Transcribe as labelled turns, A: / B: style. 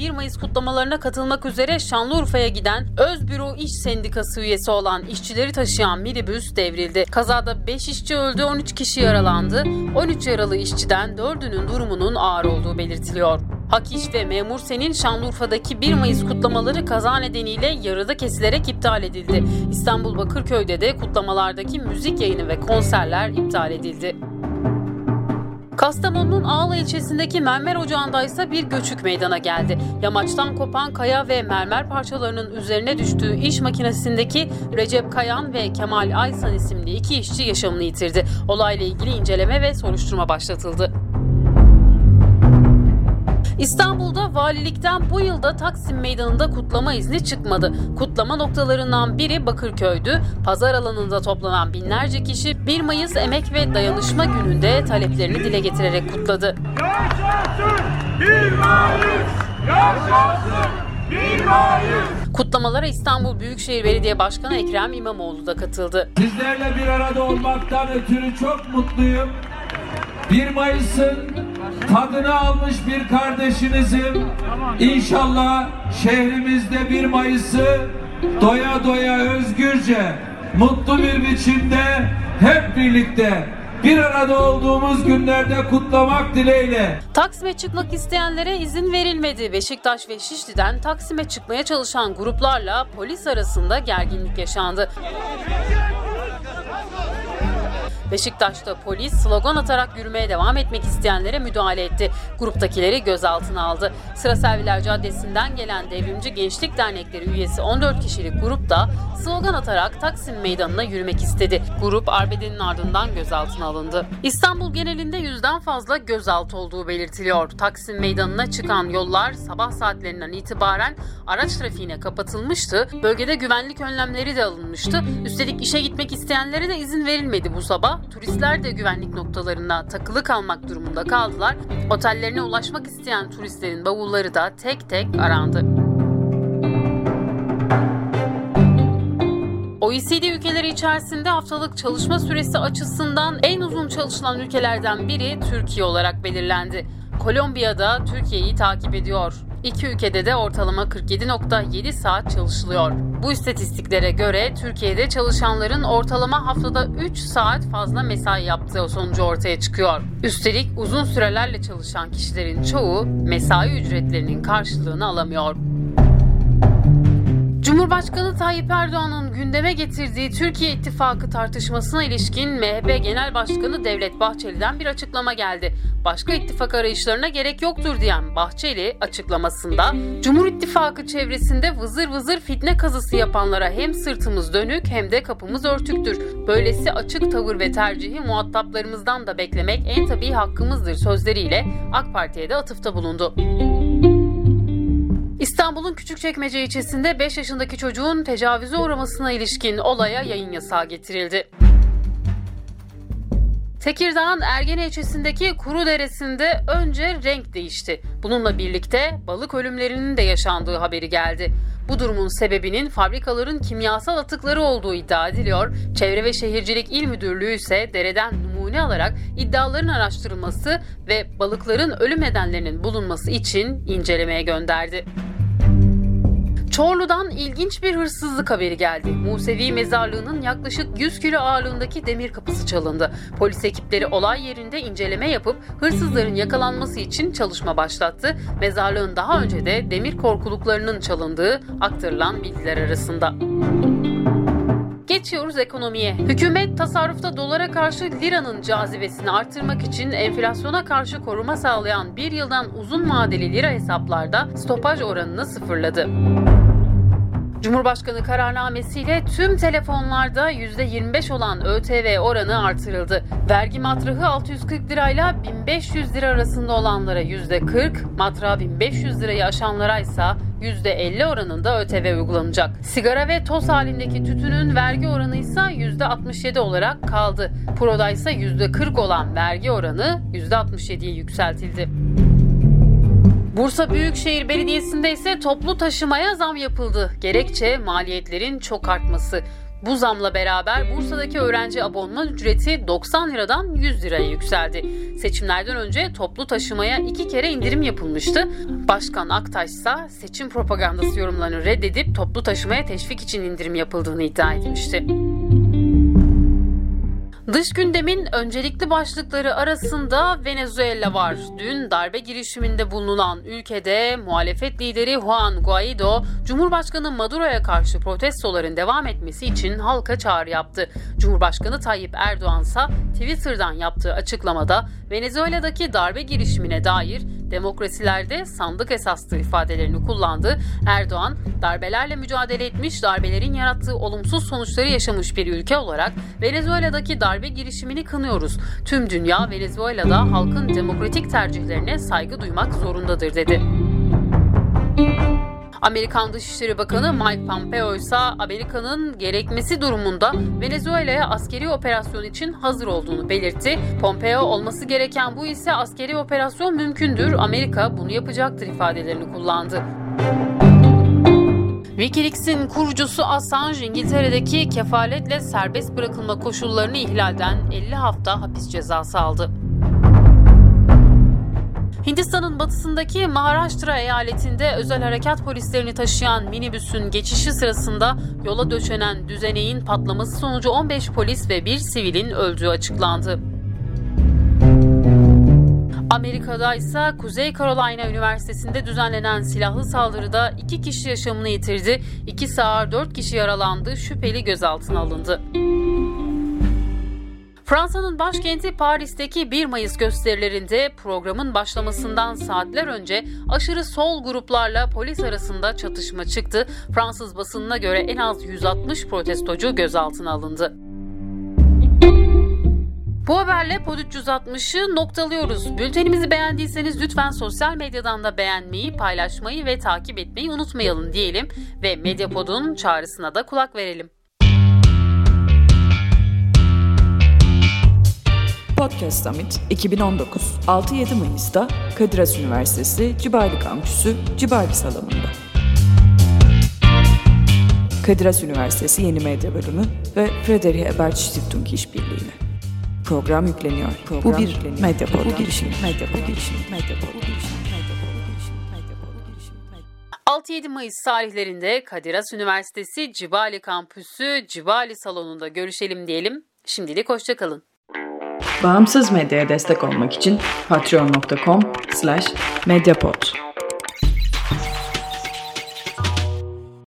A: 1 Mayıs kutlamalarına katılmak üzere Şanlıurfa'ya giden Özbüro İş Sendikası üyesi olan işçileri taşıyan minibüs devrildi. Kazada 5 işçi öldü, 13 kişi yaralandı. 13 yaralı işçiden 4'ünün durumunun ağır olduğu belirtiliyor. Hak İş ve Memur Sen'in Şanlıurfa'daki 1 Mayıs kutlamaları kaza nedeniyle yarıda kesilerek iptal edildi. İstanbul Bakırköy'de de kutlamalardaki müzik yayını ve konserler iptal edildi. Kastamonu'nun Ağla ilçesindeki mermer ocağında ise bir göçük meydana geldi. Yamaçtan kopan kaya ve mermer parçalarının üzerine düştüğü iş makinesindeki Recep Kayan ve Kemal Aysan isimli iki işçi yaşamını yitirdi. Olayla ilgili inceleme ve soruşturma başlatıldı. İstanbul'da valilikten bu yılda Taksim Meydanı'nda kutlama izni çıkmadı. Kutlama noktalarından biri Bakırköy'dü. Pazar alanında toplanan binlerce kişi 1 Mayıs Emek ve Dayanışma Günü'nde taleplerini dile getirerek kutladı.
B: Yaşasın 1 Mayıs! Yaşasın 1 Mayıs!
A: Kutlamalara İstanbul Büyükşehir Belediye Başkanı Ekrem İmamoğlu da katıldı.
C: Sizlerle bir arada olmaktan ötürü çok mutluyum. 1 Mayıs'ın tadını almış bir kardeşinizim. İnşallah şehrimizde 1 Mayıs'ı doya doya özgürce, mutlu bir biçimde hep birlikte bir arada olduğumuz günlerde kutlamak dileğiyle.
A: Taksim'e çıkmak isteyenlere izin verilmedi. Beşiktaş ve Şişli'den Taksim'e çıkmaya çalışan gruplarla polis arasında gerginlik yaşandı. Beşiktaş'ta polis slogan atarak yürümeye devam etmek isteyenlere müdahale etti. Gruptakileri gözaltına aldı. Sıra Serviler Caddesi'nden gelen Devrimci Gençlik Dernekleri üyesi 14 kişilik grup da slogan atarak Taksim Meydanı'na yürümek istedi. Grup arbedenin ardından gözaltına alındı. İstanbul genelinde yüzden fazla gözaltı olduğu belirtiliyor. Taksim Meydanı'na çıkan yollar sabah saatlerinden itibaren araç trafiğine kapatılmıştı. Bölgede güvenlik önlemleri de alınmıştı. Üstelik işe gitmek isteyenlere de izin verilmedi bu sabah. Turistler de güvenlik noktalarına takılı kalmak durumunda kaldılar. Otellerine ulaşmak isteyen turistlerin bavulları da tek tek arandı. OECD ülkeleri içerisinde haftalık çalışma süresi açısından en uzun çalışılan ülkelerden biri Türkiye olarak belirlendi. Kolombiya'da Türkiye'yi takip ediyor. İki ülkede de ortalama 47.7 saat çalışılıyor. Bu istatistiklere göre Türkiye'de çalışanların ortalama haftada 3 saat fazla mesai yaptığı sonucu ortaya çıkıyor. Üstelik uzun sürelerle çalışan kişilerin çoğu mesai ücretlerinin karşılığını alamıyor. Cumhurbaşkanı Tayyip Erdoğan'ın gündeme getirdiği Türkiye İttifakı tartışmasına ilişkin MHP Genel Başkanı Devlet Bahçeli'den bir açıklama geldi. Başka ittifak arayışlarına gerek yoktur diyen Bahçeli açıklamasında Cumhur İttifakı çevresinde vızır vızır fitne kazısı yapanlara hem sırtımız dönük hem de kapımız örtüktür. Böylesi açık tavır ve tercihi muhataplarımızdan da beklemek en tabii hakkımızdır sözleriyle AK Parti'ye de atıfta bulundu. İstanbul'un Küçükçekmece ilçesinde 5 yaşındaki çocuğun tecavüze uğramasına ilişkin olaya yayın yasağı getirildi. Tekirdağ'ın Ergene ilçesindeki Kuru Deresi'nde önce renk değişti. Bununla birlikte balık ölümlerinin de yaşandığı haberi geldi. Bu durumun sebebinin fabrikaların kimyasal atıkları olduğu iddia ediliyor. Çevre ve Şehircilik İl Müdürlüğü ise dereden numune alarak iddiaların araştırılması ve balıkların ölüm nedenlerinin bulunması için incelemeye gönderdi. Çorlu'dan ilginç bir hırsızlık haberi geldi. Musevi mezarlığının yaklaşık 100 kilo ağırlığındaki demir kapısı çalındı. Polis ekipleri olay yerinde inceleme yapıp hırsızların yakalanması için çalışma başlattı. Mezarlığın daha önce de demir korkuluklarının çalındığı aktarılan bilgiler arasında. Geçiyoruz ekonomiye. Hükümet tasarrufta dolara karşı liranın cazibesini artırmak için enflasyona karşı koruma sağlayan bir yıldan uzun vadeli lira hesaplarda stopaj oranını sıfırladı. Cumhurbaşkanı kararnamesiyle tüm telefonlarda %25 olan ÖTV oranı artırıldı. Vergi matrahı 640 lirayla 1500 lira arasında olanlara %40, matrağı 1500 lirayı aşanlara ise %50 oranında ÖTV uygulanacak. Sigara ve toz halindeki tütünün vergi oranı ise %67 olarak kaldı. Pro'da ise %40 olan vergi oranı %67'ye yükseltildi. Bursa Büyükşehir Belediyesi'nde ise toplu taşımaya zam yapıldı. Gerekçe maliyetlerin çok artması. Bu zamla beraber Bursa'daki öğrenci abonman ücreti 90 liradan 100 liraya yükseldi. Seçimlerden önce toplu taşımaya iki kere indirim yapılmıştı. Başkan Aktaş ise seçim propagandası yorumlarını reddedip toplu taşımaya teşvik için indirim yapıldığını iddia etmişti. Dış gündemin öncelikli başlıkları arasında Venezuela var. Dün darbe girişiminde bulunan ülkede muhalefet lideri Juan Guaido, Cumhurbaşkanı Maduro'ya karşı protestoların devam etmesi için halka çağrı yaptı. Cumhurbaşkanı Tayyip Erdoğan ise Twitter'dan yaptığı açıklamada Venezuela'daki darbe girişimine dair demokrasilerde sandık esastır ifadelerini kullandı. Erdoğan, darbelerle mücadele etmiş, darbelerin yarattığı olumsuz sonuçları yaşamış bir ülke olarak Venezuela'daki darbe girişimini kınıyoruz. Tüm dünya Venezuela'da halkın demokratik tercihlerine saygı duymak zorundadır dedi. Amerikan Dışişleri Bakanı Mike Pompeo ise Amerika'nın gerekmesi durumunda Venezuela'ya askeri operasyon için hazır olduğunu belirtti. Pompeo olması gereken bu ise askeri operasyon mümkündür. Amerika bunu yapacaktır ifadelerini kullandı. Wikileaks'in kurucusu Assange İngiltere'deki kefaletle serbest bırakılma koşullarını ihlalden 50 hafta hapis cezası aldı. Hindistan'ın batısındaki Maharashtra eyaletinde özel harekat polislerini taşıyan minibüsün geçişi sırasında yola döşenen düzeneğin patlaması sonucu 15 polis ve bir sivilin öldüğü açıklandı. Amerika'da ise Kuzey Carolina Üniversitesi'nde düzenlenen silahlı saldırıda iki kişi yaşamını yitirdi, iki sağır dört kişi yaralandı, şüpheli gözaltına alındı. Fransa'nın başkenti Paris'teki 1 Mayıs gösterilerinde programın başlamasından saatler önce aşırı sol gruplarla polis arasında çatışma çıktı. Fransız basınına göre en az 160 protestocu gözaltına alındı. Bu haberle Pod 360'ı noktalıyoruz. Bültenimizi beğendiyseniz lütfen sosyal medyadan da beğenmeyi, paylaşmayı ve takip etmeyi unutmayalım diyelim ve Medyapod'un çağrısına da kulak verelim.
D: Podcast Summit 2019 6-7 Mayıs'ta Kadir Has Üniversitesi Cibali Kampüsü Cibali Salonu'nda. Kadir Has Üniversitesi Yeni Medya Bölümü ve Friedrich Ebert Stiftung işbirliğiyle. Program yükleniyor. Program Bu bir yükleniyor. Medyapod Bu girişim. Medyapod girişim. Girişim. Medyapod girişim.
A: 6-7 Mayıs tarihlerinde Kadir Has Üniversitesi Cibali Kampüsü Cibali Salonu'nda görüşelim diyelim. Şimdilik hoşçakalın.
D: Bağımsız medyaya destek olmak için patreon.com slash medyapod.